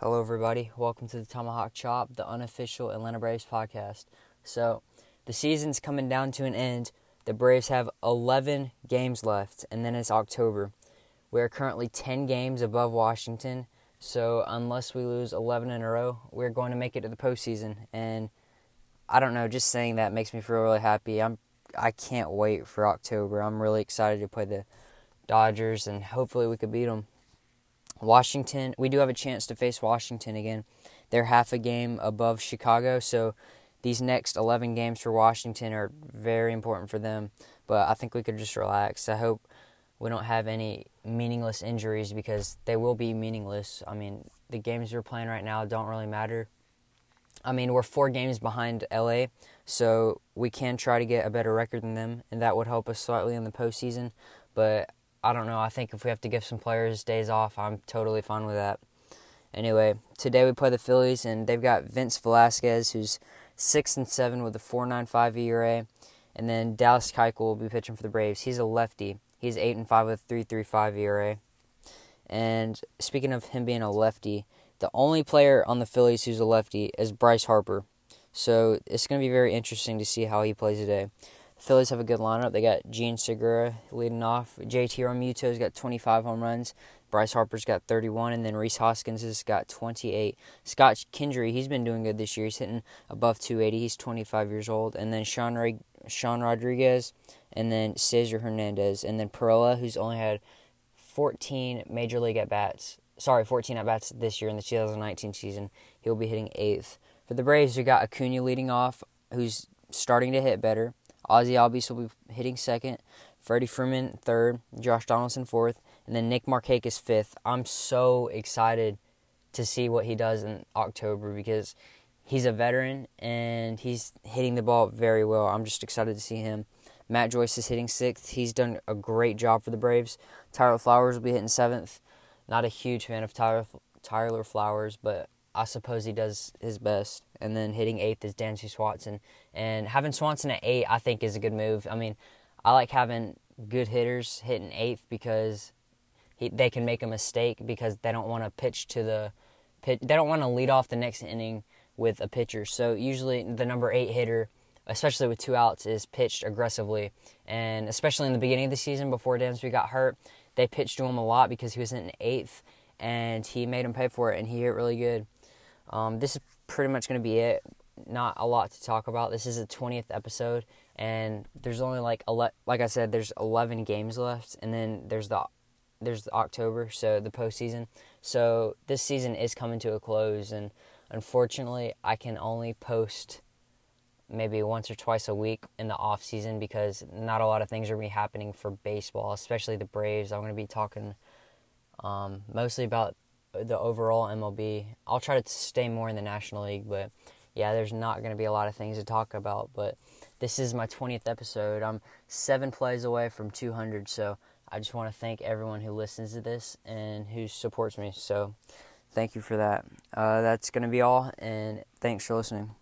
Hello, everybody. Welcome to the Tomahawk Chop, the unofficial Atlanta Braves podcast. So, the season's coming down to an end. The Braves have 11 games left, and then it's October. We are currently 10 games above Washington, so unless we lose 11 in a row, we're going to make it to the postseason. And I don't know, just saying that makes me feel really happy. I'm I can't wait for October. I'm really excited to play the Dodgers, and hopefully we could beat them. Washington, we do have a chance to face Washington again. They're half a game above Chicago, so these next 11 games for Washington are very important for them. But I think we could just relax. I hope we don't have any meaningless injuries because they will be meaningless. I mean, the games we're playing right now don't really matter. I mean, we're four games behind LA, so we can try to get a better record than them, and that would help us slightly in the postseason. But I don't know. I think if we have to give some players days off, I'm totally fine with that. Anyway, today we play the Phillies, and they've got Vince Velasquez, who's six and seven with a 4.95 ERA, and then Dallas Keuchel will be pitching for the Braves. He's a lefty. He's eight and five with a 3.35 ERA. And speaking of him being a lefty, the only player on the Phillies who's a lefty is Bryce Harper. So it's going to be very interesting to see how he plays today. Phillies have a good lineup. They got Jean Segura leading off. JT Realmuto's got 25 home runs. Bryce Harper's got 31, and then Rhys Hoskins has got 28. Scott Kingery, he's been doing good this year. He's hitting above 280. He's 25 years old. And then Sean, Sean Rodriguez, and then Cesar Hernandez, and then Pirela, who's only had 14 major league at bats. Sorry, 14 at bats this year in the 2019 season. He'll be hitting eighth. For the Braves, we got Acuna leading off, who's starting to hit better. Ozzie Albies will be hitting second. Freddie Freeman third. Josh Donaldson fourth. And then Nick Markakis fifth. I'm so excited to see what he does in October because he's a veteran and he's hitting the ball very well. I'm just excited to see him. Matt Joyce is hitting sixth. He's done a great job for the Braves. Tyler Flowers will be hitting seventh. Not a huge fan of Tyler Tyler Flowers, but I suppose he does his best. And then hitting eighth is Dansby Swanson. And having Swanson at eight, I think, is a good move. I mean, I like having good hitters hitting eighth because he, they can make a mistake because they don't want to pitch to the pitch. They don't want to lead off the next inning with a pitcher. So usually the number eight hitter, especially with two outs, is pitched aggressively. And especially in the beginning of the season before Dansby got hurt, they pitched to him a lot because he was in eighth, and he made him pay for it, and he hit really good. Um, this is pretty much going to be it. Not a lot to talk about. This is the 20th episode, and there's only like ele- like I said, there's 11 games left, and then there's the there's the October, so the postseason. So this season is coming to a close, and unfortunately, I can only post maybe once or twice a week in the off season because not a lot of things are going to be happening for baseball, especially the Braves. I'm going to be talking um, mostly about the overall MLB. I'll try to stay more in the National League, but yeah, there's not going to be a lot of things to talk about. But this is my 20th episode. I'm seven plays away from 200, so I just want to thank everyone who listens to this and who supports me. So thank you for that. Uh, that's going to be all, and thanks for listening.